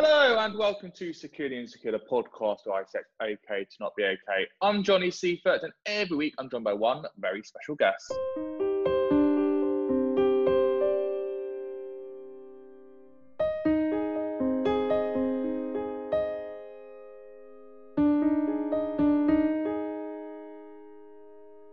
Hello and welcome to Securely Insecure, the podcast where I it's okay to not be okay. I'm Johnny Seifert, and every week I'm joined by one very special guest.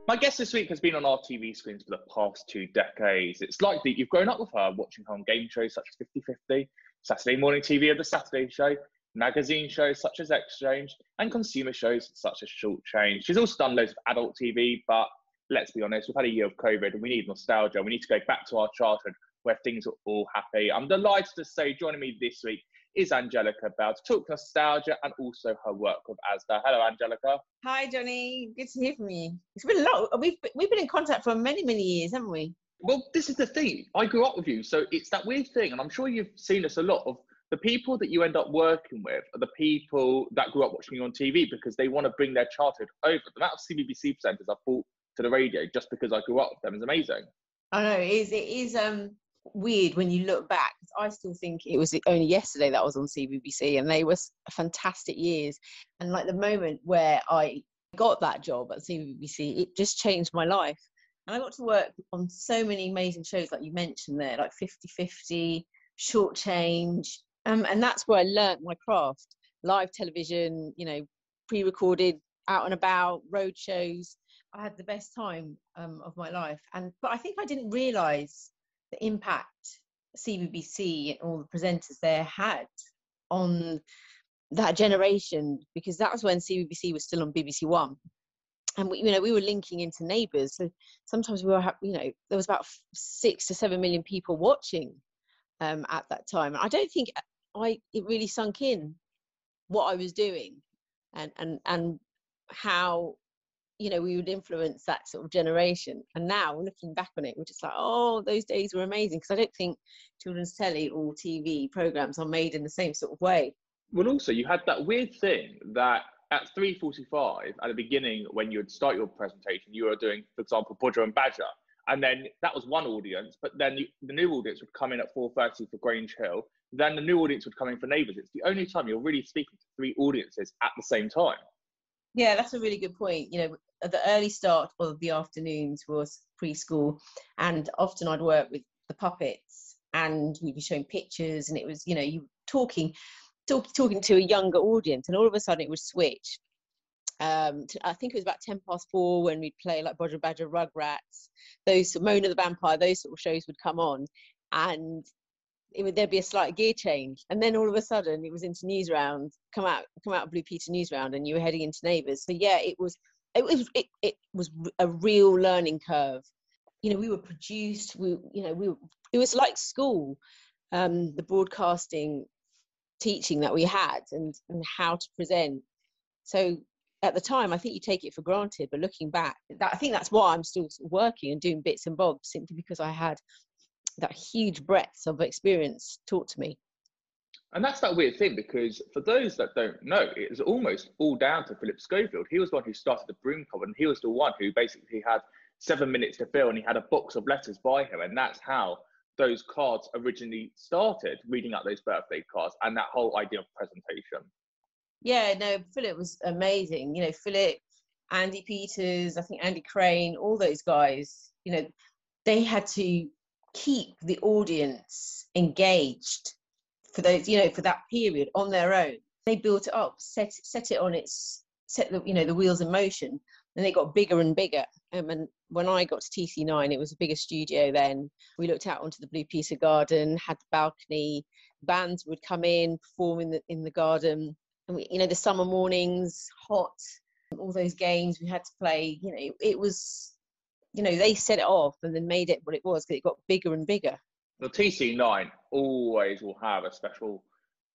My guest this week has been on our TV screens for the past two decades. It's likely you've grown up with her watching her on game shows such as 50 50, Saturday morning TV of The Saturday Show, magazine shows such as Exchange, and consumer shows such as Short Change. She's also done loads of adult TV, but let's be honest, we've had a year of COVID and we need nostalgia. We need to go back to our childhood where things are all happy. I'm delighted to say joining me this week is Angellica Bell to talk nostalgia and also her work with ASDA. Hello, Angellica. Hi, Johnny. Good to hear from you. It's been a lot. We've we've been in contact for many many years, haven't we? Well, this is the thing. I grew up with you, so it's that weird thing, and I'm sure you've seen this a lot of the people that you end up working with are the people that grew up watching you on TV because they want to bring their childhood over. The amount of CBBC presenters I've brought to the radio just because I grew up with them is amazing. I know it is. It is um weird when you look back. I still think it was only yesterday that I was on CBBC, and they were fantastic years. And like the moment where I got that job at CBBC, it just changed my life. And I got to work on so many amazing shows, like you mentioned there, like 50 50, Short Change. Um, and that's where I learnt my craft live television, you know, pre recorded, out and about, road shows. I had the best time um, of my life. And but I think I didn't realize the impact CBBC and all the presenters there had on that generation because that was when CBBC was still on BBC One and we, you know we were linking into neighbours so sometimes we were you know there was about six to seven million people watching um, at that time. And i don't think i it really sunk in what i was doing and and and how you know we would influence that sort of generation. And now looking back on it we're just like oh those days were amazing because i don't think children's telly or tv programs are made in the same sort of way. Well also you had that weird thing that at 3.45 at the beginning when you would start your presentation you were doing for example Bodger and Badger. And then that was one audience but then the, the new audience would come in at 4.30 for Grange Hill. Then the new audience would come in for Neighbours. It's the only time you're really speaking to three audiences at the same time. Yeah that's a really good point. You know the early start of the afternoons was preschool and often i'd work with the puppets and we'd be showing pictures and it was you know you talking talk, talking to a younger audience and all of a sudden it would switch. Um, to, I think it was about 10 past four when we'd play like Bodger Badger, Rugrats, those Mona the Vampire, those sort of shows would come on and it would there'd be a slight gear change and then all of a sudden it was into Newsround come out come out of blue peter Newsround and you were heading into neighbours. So yeah it was it was it, it was a real learning curve. You know we were produced we you know we it was like school um the broadcasting teaching that we had and and how to present so at the time i think you take it for granted but looking back that, i think that's why i'm still working and doing bits and bobs simply because i had that huge breadth of experience taught to me And that's that weird thing because for those that don't know, it's almost all down to Phillip Schofield. He was the one who started the Broom Cupboard, and he was the one who basically had seven minutes to fill, and he had a box of letters by him, and that's how those cards originally started. Reading out those birthday cards and that whole idea of presentation. Yeah, no, Phillip was amazing. You know, Phillip, Andy Peters, I think Andy Crane, all those guys. You know, they had to keep the audience engaged for those, you know, for that period on their own. They built it up, set set it on its set the you know the wheels in motion, and they got bigger and bigger. Um, and when I got to TC9, it was a bigger studio then. We looked out onto the Blue Peter Garden, had the balcony. Bands would come in, perform in the in the garden. And we, you know, the summer mornings, hot, all those games we had to play. You know, it was, you know, they set it off and then made it what it was because it got bigger and bigger. The TC9 always will have a special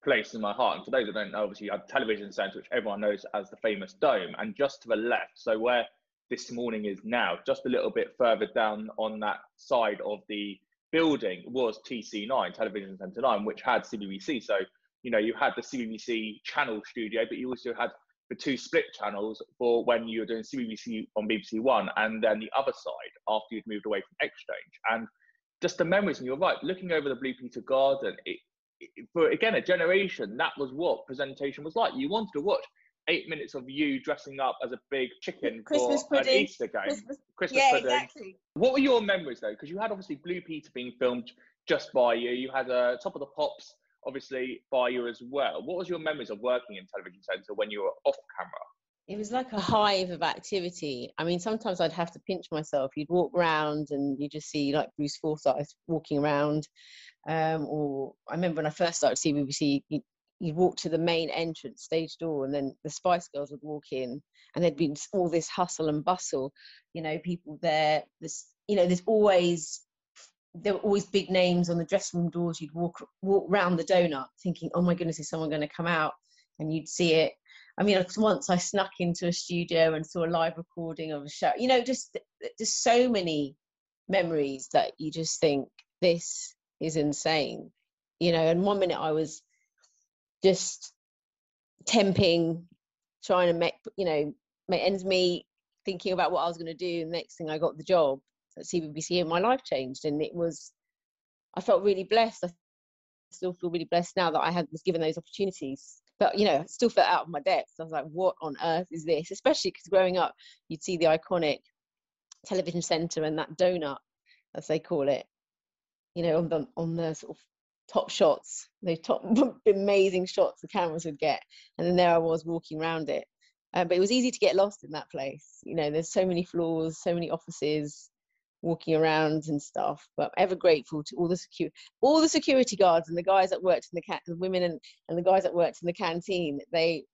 place in my heart. And for those that don't know, obviously, you have Television Centre, which everyone knows as the famous Dome. And just to the left, so where this morning is now, just a little bit further down on that side of the building was TC9, Television Centre 9, which had CBBC. So, you know, you had the CBBC channel studio, but you also had the two split channels for when you were doing CBBC on BBC One and then the other side after you'd moved away from Exchange. And just the memories, and you're right, looking over the Blue Peter Garden, it, it, for again a generation, that was what presentation was like. You wanted to watch eight minutes of you dressing up as a big chicken Christmas for pudding. an Easter game. Christmas, Christmas yeah, pudding. exactly. What were your memories though? Because you had obviously Blue Peter being filmed just by you. You had uh, Top of the Pops obviously by you as well. What was your memories of working in Television Centre when you were off camera? It was like a hive of activity. I mean, sometimes I'd have to pinch myself. You'd walk around and you just see like Bruce Forsyth walking around. Um, or I remember when I first started CBBC, you'd, you'd walk to the main entrance stage door, and then the Spice Girls would walk in, and there'd been all this hustle and bustle. You know, people there. This, you know, there's always there were always big names on the dressing room doors. You'd walk walk round the donut, thinking, "Oh my goodness, is someone going to come out?" And you'd see it. I mean, once I snuck into a studio and saw a live recording of a show. You know, just just so many memories that you just think this is insane. You know, and one minute I was just temping, trying to make you know make ends meet, thinking about what I was going to do. And next thing I got the job at CBBC, and my life changed, and it was. I felt really blessed. I still feel really blessed now that I had was given those opportunities. But you know, I still felt out of my depth. I was like, "What on earth is this?" Especially because growing up, you'd see the iconic television centre and that donut, as they call it, you know, on the on the sort of top shots, those top amazing shots the cameras would get, and then there I was walking around it. Um, but it was easy to get lost in that place. You know, there's so many floors, so many offices, walking around and stuff. But ever grateful to all the security, all the security guards and the guys that worked in the cat, the women and, and the guys that worked in the canteen. They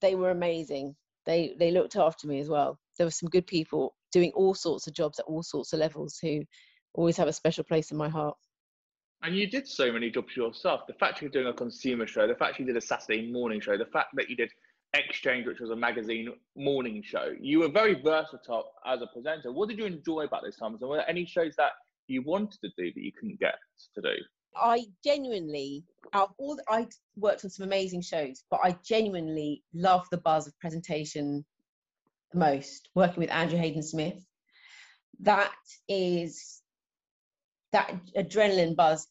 they were amazing. They they looked after me as well. There were some good people doing all sorts of jobs at all sorts of levels who always have a special place in my heart. And you did so many jobs yourself. The fact you're doing a consumer show, the fact you did a Saturday morning show, the fact that you did Exchange, which was a magazine morning show, you were very versatile as a presenter. What did you enjoy about those times? And were there any shows that you wanted to do that you couldn't get to do? I genuinely, out all, I worked on some amazing shows, but I genuinely love the buzz of presentation the most. Working with Andrew Hayden Smith, that is that adrenaline buzz,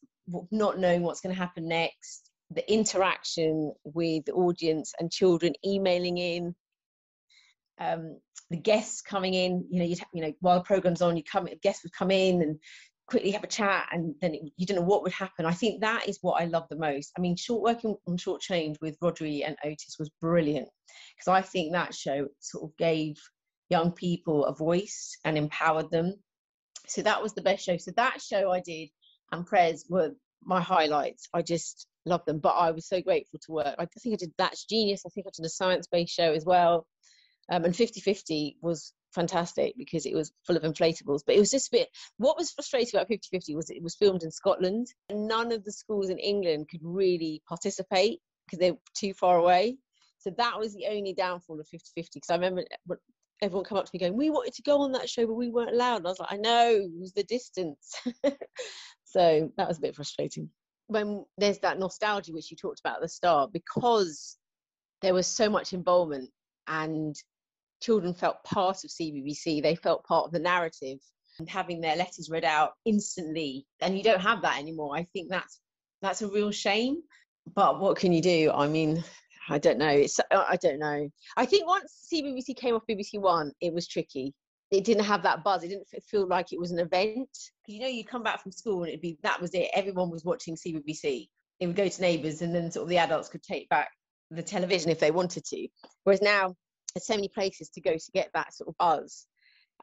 not knowing what's going to happen next, the interaction with the audience and children emailing in, um, the guests coming in. You know, you you know while the program's on, you come guests would come in and quickly have a chat, and then it, you don't know what would happen. I think that is what I love the most. I mean, short working on short change with Rhodri and Otis was brilliant because I think that show sort of gave young people a voice and empowered them. So that was the best show. So that show I did and prayers were my highlights. I just love them. But I was so grateful to work. I think I did That's Genius. I think I did a science based show as well. Um, and 50 50 was fantastic because it was full of inflatables. But it was just a bit, what was frustrating about 50 50 was it was filmed in Scotland. And none of the schools in England could really participate because they were too far away. So that was the only downfall of 50 50. Because I remember everyone come up to me going, We wanted to go on that show, but we weren't allowed. And I was like, I know, it was the distance. so that was a bit frustrating. when there's that nostalgia which you talked about at the start, because there was so much involvement and children felt part of CBBC, they felt part of the narrative and having their letters read out instantly. And you don't have that anymore. I think that's that's a real shame. But what can you do? I mean, I don't know. It's I don't know. I think once CBBC came off BBC One, it was tricky. It didn't have that buzz. It didn't feel like it was an event. You know, you'd come back from school and it'd be that was it. Everyone was watching CBBC. It would go to neighbours, and then sort of the adults could take back the television if they wanted to. Whereas now, there's so many places to go to get that sort of buzz.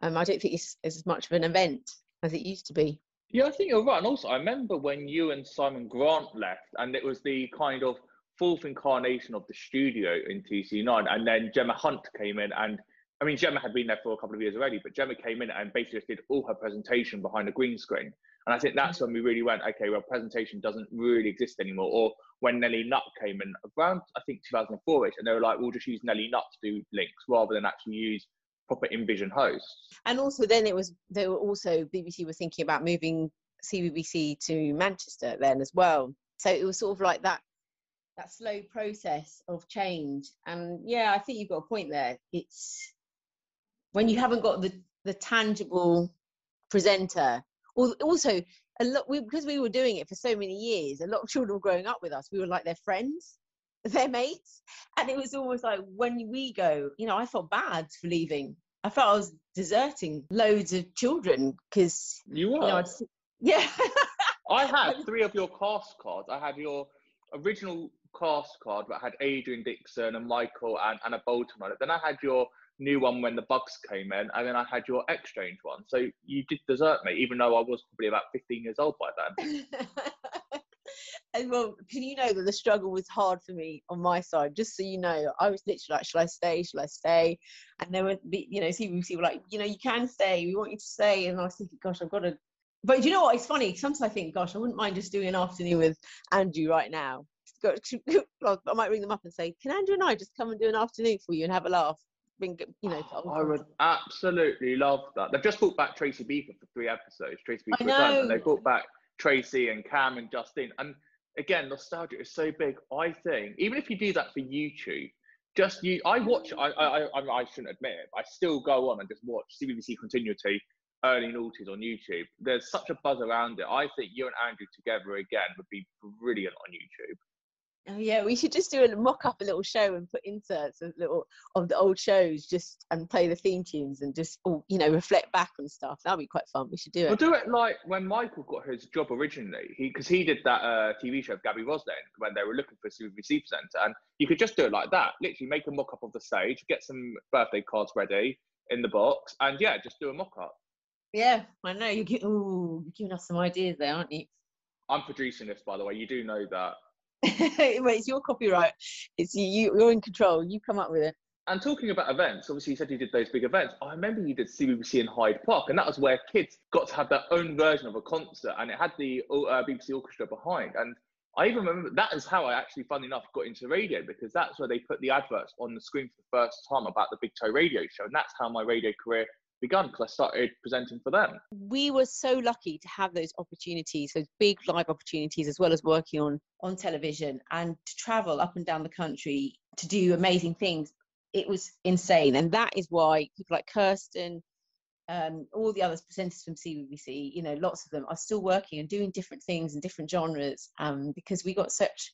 Um, I don't think it's as much of an event as it used to be. Yeah, I think you're right. And also, I remember when you and Simon Grant left, and it was the kind of fourth incarnation of the studio in TC9, and then Gemma Hunt came in, and I mean, Gemma had been there for a couple of years already, but Gemma came in and basically just did all her presentation behind a green screen. And I think that's mm-hmm. when we really went, okay, well, presentation doesn't really exist anymore. Or when Nellie Nutt came in around, I think 2004 ish, and they were like, we'll just use Nellie Nutt to do links rather than actually use proper InVision hosts. And also, then it was, they were also, BBC was thinking about moving CBBC to Manchester then as well. So it was sort of like that that slow process of change. And yeah, I think you've got a point there. It's when you haven't got the the tangible presenter Or also a lot we, because we were doing it for so many years a lot of children were growing up with us. We were like their friends their mates. And it was almost like when we go you know i felt bad for leaving. I felt i was deserting loads of children because you were? You know, yeah. I had three of your cast cards. I had your original cast card that had adrian dickson and michael and anna bolton on it then i had your new one when the bugs came in, and then I had your exchange one. So you did desert me, even though I was probably about 15 years old by then. and well, can you know that the struggle was hard for me on my side? Just so you know, I was literally like, "Shall I stay? Shall I stay?" And there would be, you know, CBBC were like, "You know, you can stay. We want you to stay." And I was thinking, "Gosh, I've got to." But you know what? It's funny. Sometimes I think, "Gosh, I wouldn't mind just doing an afternoon with Andrew right now." I might ring them up and say, "Can Andrew and I just come and do an afternoon for you and have a laugh?" bring you know. Oh, I would absolutely love that. They've just brought back Tracy Beaker for three episodes. Tracy Beaker returned, and they brought back Tracy and Cam and Justin. And again, nostalgia is so big. I think even if you do that for YouTube, just you, I watch. I I I, I shouldn't admit it. I still go on and just watch CBBC Continuity early noughties on YouTube. There's such a buzz around it. I think you and Andrew together again would be brilliant on YouTube. Oh yeah, we should just do a mock up a little show and put inserts of little of the old shows just and play the theme tunes and just all you know reflect back on stuff. That'd be quite fun. We should do it. We'll do it like when Michael got his job originally. He because he did that uh, TV show of Gaby Roslin when they were looking for a CBBC presenter, and you could just do it like that. Literally make a mock up of the stage, get some birthday cards ready in the box, and yeah, just do a mock up. Yeah, I know you. Ooh, you're giving us some ideas there, aren't you? I'm producing this, by the way. You do know that. it's your copyright. It's you. You're in control. You come up with it. And talking about events, obviously you said you did those big events. I remember you did CBBC in Hyde Park, and that was where kids got to have their own version of a concert, and it had the uh, BBC orchestra behind. And I even remember that is how I actually, funny enough, got into radio because that's where they put the adverts on the screen for the first time about the Big Toe Radio Show, and that's how my radio career begun because I started presenting for them. We were so lucky to have those opportunities, those big live opportunities, as well as working on on television and to travel up and down the country to do amazing things. It was insane, and that is why people like Kirsten, um, all the other presenters from CBBC, you know, lots of them are still working and doing different things in different genres um, because we got such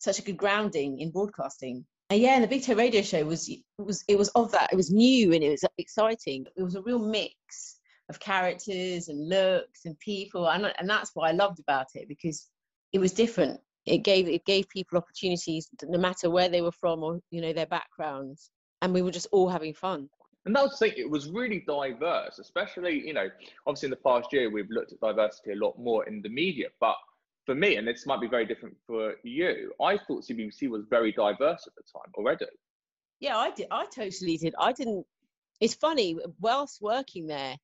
such a good grounding in broadcasting yeah, and the Big Toe Radio Show was was it was of that. It was new and it was exciting. It was a real mix of characters and looks and people, and and that's what I loved about it because it was different. It gave it gave people opportunities, no matter where they were from or you know their backgrounds, and we were just all having fun. And that was the thing, it was really diverse, especially, you know, obviously in the past year, we've looked at diversity a lot more in the media, but for me, and this might be very different for you, I thought CBBC was very diverse at the time already. Yeah, I did. I totally did. I didn't. It's funny. Whilst working there,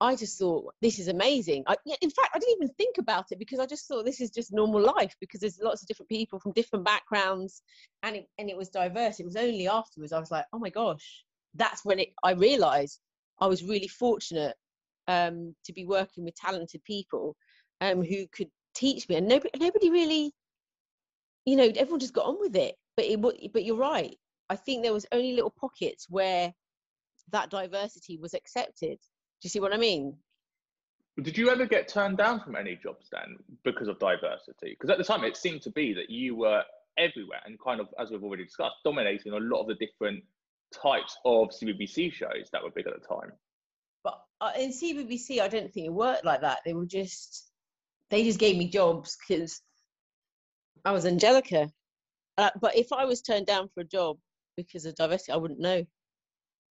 I just thought this is amazing. I, in fact, I didn't even think about it because I just thought this is just normal life because there's lots of different people from different backgrounds, and it, and it was diverse. It was only afterwards I was like, oh my gosh, that's when it. I realised I was really fortunate um, to be working with talented people um, who could teach me, and nobody nobody really, you know, everyone just got on with it. But it, but you're right. I think there was only little pockets where that diversity was accepted. Do you see what I mean? Did you ever get turned down from any jobs then because of diversity? Because at the time it seemed to be that you were everywhere and kind of, as we've already discussed, dominating a lot of the different types of CBBC shows that were big at the time. But uh, in CBBC, I don't think it worked like that. They were just, they just gave me jobs because I was Angellica. Uh, but if I was turned down for a job because of diversity, I wouldn't know.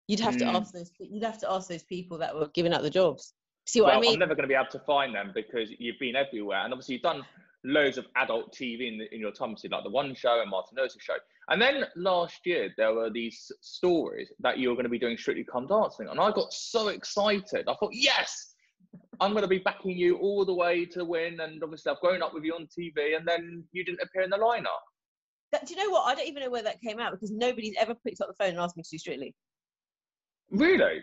You'd have mm. to ask those. You'd have to ask those people that were giving out the jobs. See what well, I mean? I'm never going to be able to find them because you've been everywhere, and obviously you've done loads of adult TV in, in your time, like the One Show and Martin Lewis Show. And then last year there were these stories that you were going to be doing Strictly Come Dancing, and I got so excited. I thought, yes, I'm going to be backing you all the way to win. And obviously I've grown up with you on TV, and then you didn't appear in the lineup. That, do you know what? I don't even know where that came out because nobody's ever picked up the phone and asked me to do Strictly. Really?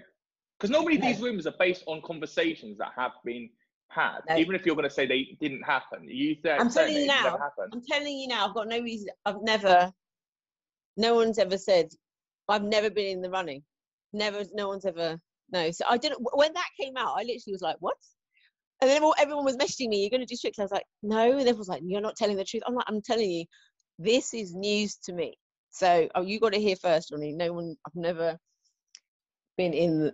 Because normally no. these rumors are based on conversations that have been had, no. even if you're going to say they didn't happen. You said I'm telling you now. I'm telling you now. I've got no reason. I've never. No one's ever said. I've never been in the running. Never. No one's ever. No. So I didn't. When that came out, I literally was like, "What?" And then everyone was messaging me, "You're going to do Strictly?" I was like, "No." And everyone was like, "You're not telling the truth." I'm like, "I'm telling you, this is news to me." So oh, you got to hear first, Ronnie. No one. I've never been in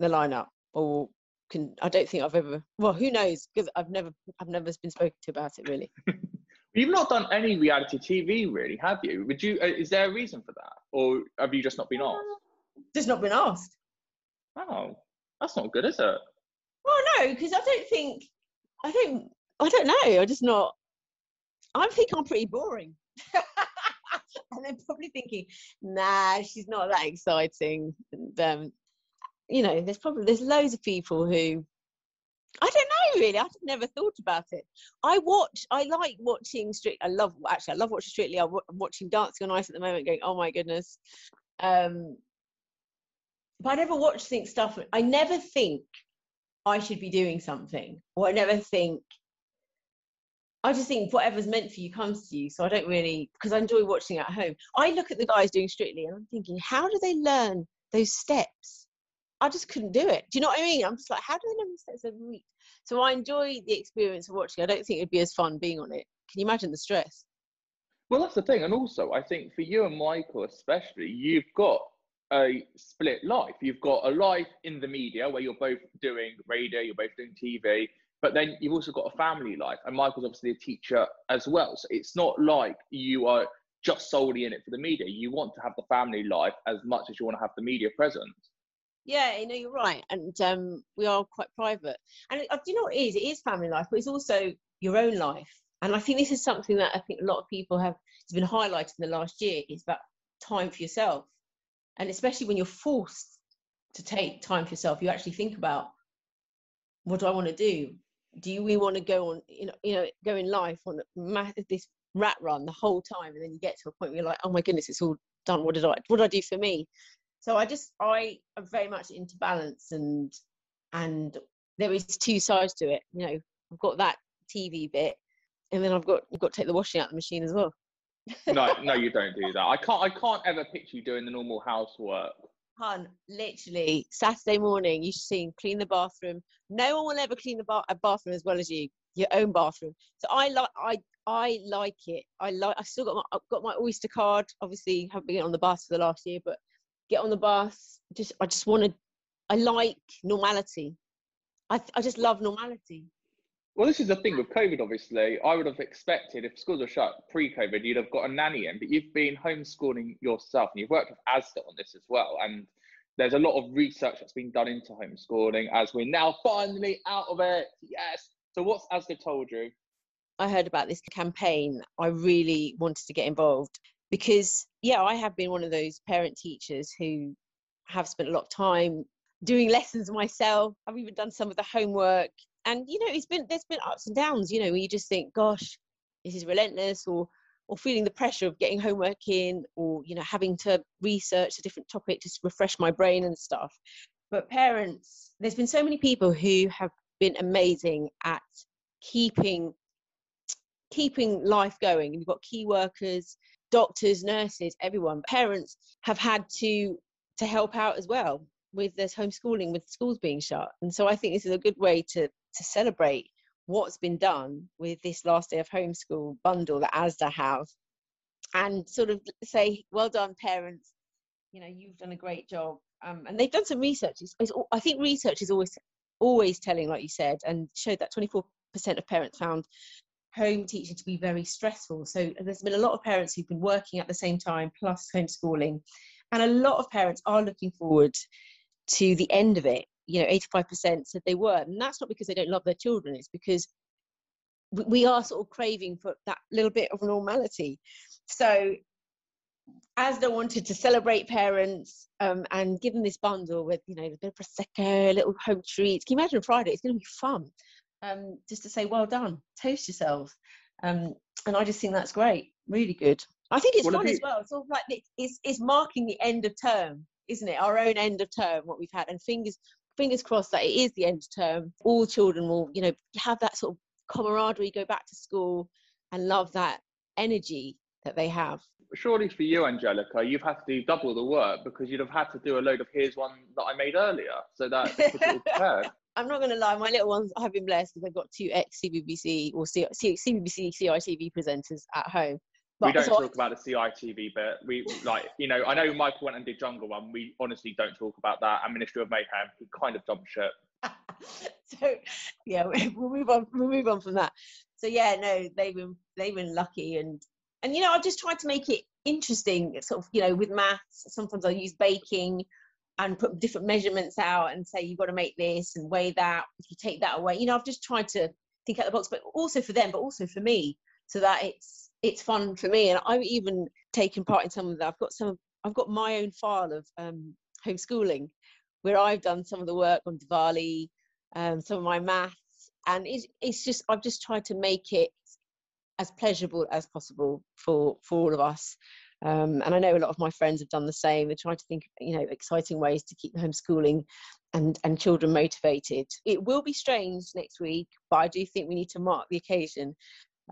the lineup or can I don't think I've ever well who knows because I've never I've never been spoken to about it really. You've not done any reality TV really, have you? Would you? Uh, is there a reason for that, or have you just not been asked? Just not been asked. Oh, that's not good, is it? Well, no, because I don't think I don't I don't know. I just not. I think I'm pretty boring. and they're probably thinking, nah, she's not that exciting. And um, you know, there's probably there's loads of people who I don't know really. I've never thought about it. I watch. I like watching Strictly. I love actually. I love watching Strictly. I'm watching Dancing on Ice at the moment, going, oh my goodness. Um, but I never watch think stuff. I never think I should be doing something, or I never think. I just think whatever's meant for you comes to you. So I don't really because I enjoy watching at home. I look at the guys doing Strictly and I'm thinking, how do they learn those steps? I just couldn't do it. Do you know what I mean? I'm just like, how do they know steps every week? So I enjoy the experience of watching. I don't think it'd be as fun being on it. Can you imagine the stress? Well, that's the thing. And also, I think for you and Michael, especially, you've got a split life. You've got a life in the media where you're both doing radio, you're both doing TV, but then you've also got a family life. And Michael's obviously a teacher as well. So it's not like you are just solely in it for the media. You want to have the family life as much as you want to have the media presence. Yeah, you know, you're right. And um, we are quite private. And uh, do you know what it is? It is family life, but it's also your own life. And I think this is something that I think a lot of people have it's been highlighted in the last year is about time for yourself. And especially when you're forced to take time for yourself, you actually think about what do I want to do? Do we want to go on, you know, you know, go in life on this rat run the whole time, and then you get to a point where you're like, oh my goodness, it's all done. What did I, what did I do for me? so i just i am very much into balance and and there is two sides to it you know i've got that tv bit and then i've got you've got to take the washing out the machine as well no no you don't do that i can't i can't ever picture you doing the normal housework Hun, literally Saturday morning, you should see clean the bathroom. No one will ever clean the a bathroom as well as you, your own bathroom. So I like, I, I like it. I like. I still got my, I've got my Oyster card. Obviously, haven't been on the bus for the last year, but get on the bus. Just I just want to. I like normality. I I just love normality. Well, this is the thing hmm. with COVID. Obviously, I would have expected if schools were shut pre-COVID, you'd have got a nanny in. But you've been homeschooling yourself, and you've worked with ASDA on this as well. And there's a lot of research that's been done into homeschooling as we're now finally out of it. Yes. So what's ASDA told you? I heard about this campaign. I really wanted to get involved because yeah i have been one of those parent teachers who have spent a lot of time doing lessons myself i've even done some of the homework and you know it's been there's been ups and downs you know where you just think gosh this is relentless or or feeling the pressure of getting homework in or you know having to research a different topic to refresh my brain and stuff but parents there's been so many people who have been amazing at keeping keeping life going. And you've got key workers, doctors, nurses, everyone. Parents have had to to help out as well with this homeschooling, with schools being shut. And so I think this is a good way to to celebrate what's been done with this last day of homeschool bundle that ASDA have and sort of say, well done, parents. You know, you've done a great job. Um, and they've done some research. It's, it's, I think research is always always telling, like you said, and showed that 24% of parents found home teaching to be very stressful. So there's been a lot of parents who've been working at the same time, plus homeschooling. And a lot of parents are looking forward to the end of it. You know, 85% said they were. And that's not because they don't love their children, it's because we are sort of craving for that little bit of normality. So ASDA wanted to celebrate parents um, and give them this bundle with, you know, a bit of prosecco, a little home treats. Can you imagine Friday? It's going to be fun. Um, just to say, well done, toast yourselves. Um, and I just think that's great, really good. I think it's fun as well. It's sort of like it's, it's marking the end of term, isn't it? Our own end of term, what we've had, and fingers fingers crossed that it is the end of term. All children will, you know, have that sort of camaraderie, go back to school, and love that energy that they have. Surely for you, Angellica, you've had to do double the work because you'd have had to do a load of here's one that I made earlier, so that I'm not going to lie, my little ones have been blessed because I've got two ex CBBC or C- C- CBBC CITV presenters at home. But we don't so talk I, about the CITV but We like, you know, I know Michael went and did Jungle Run. We honestly don't talk about that. And Ministry of Mayhem, he kind of jumped ship. so yeah, we'll move on. We'll move on from that. So yeah, no, they've been they've been lucky, and and you know, I've just tried to make it interesting. Sort of, you know, with maths. Sometimes I use baking and put different measurements out and say you've got to make this and weigh that. If you take that away, you know, I've just tried to think out the box, but also for them, but also for me, so that it's it's fun for me. And I've even taken part in some of that. I've got some. I've got my own file of um, homeschooling where I've done some of the work on Diwali, um, some of my maths, and it's, it's just I've just tried to make it as pleasurable as possible for for all of us. Um, and I know a lot of my friends have done the same. They're trying to think, you know, exciting ways to keep homeschooling and and children motivated. It will be strange next week, but I do think we need to mark the occasion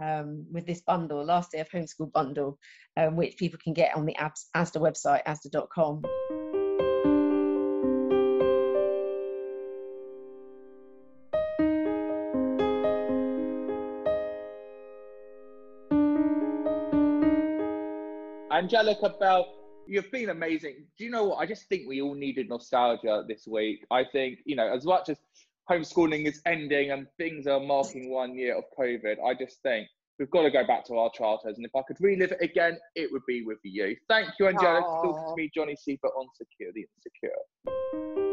um, with this bundle, last day of homeschool bundle, um, which people can get on the ASDA website, asda.com. Angellica Bell, you've been amazing. Do you know what? I just think we all needed nostalgia this week. I think, you know, as much as homeschooling is ending and things are marking one year of COVID, I just think we've got to go back to our childhoods. And if I could relive it again, it would be with you. Thank you, Angellica, for talking to me, Johnny Seifert on Secure the Insecure.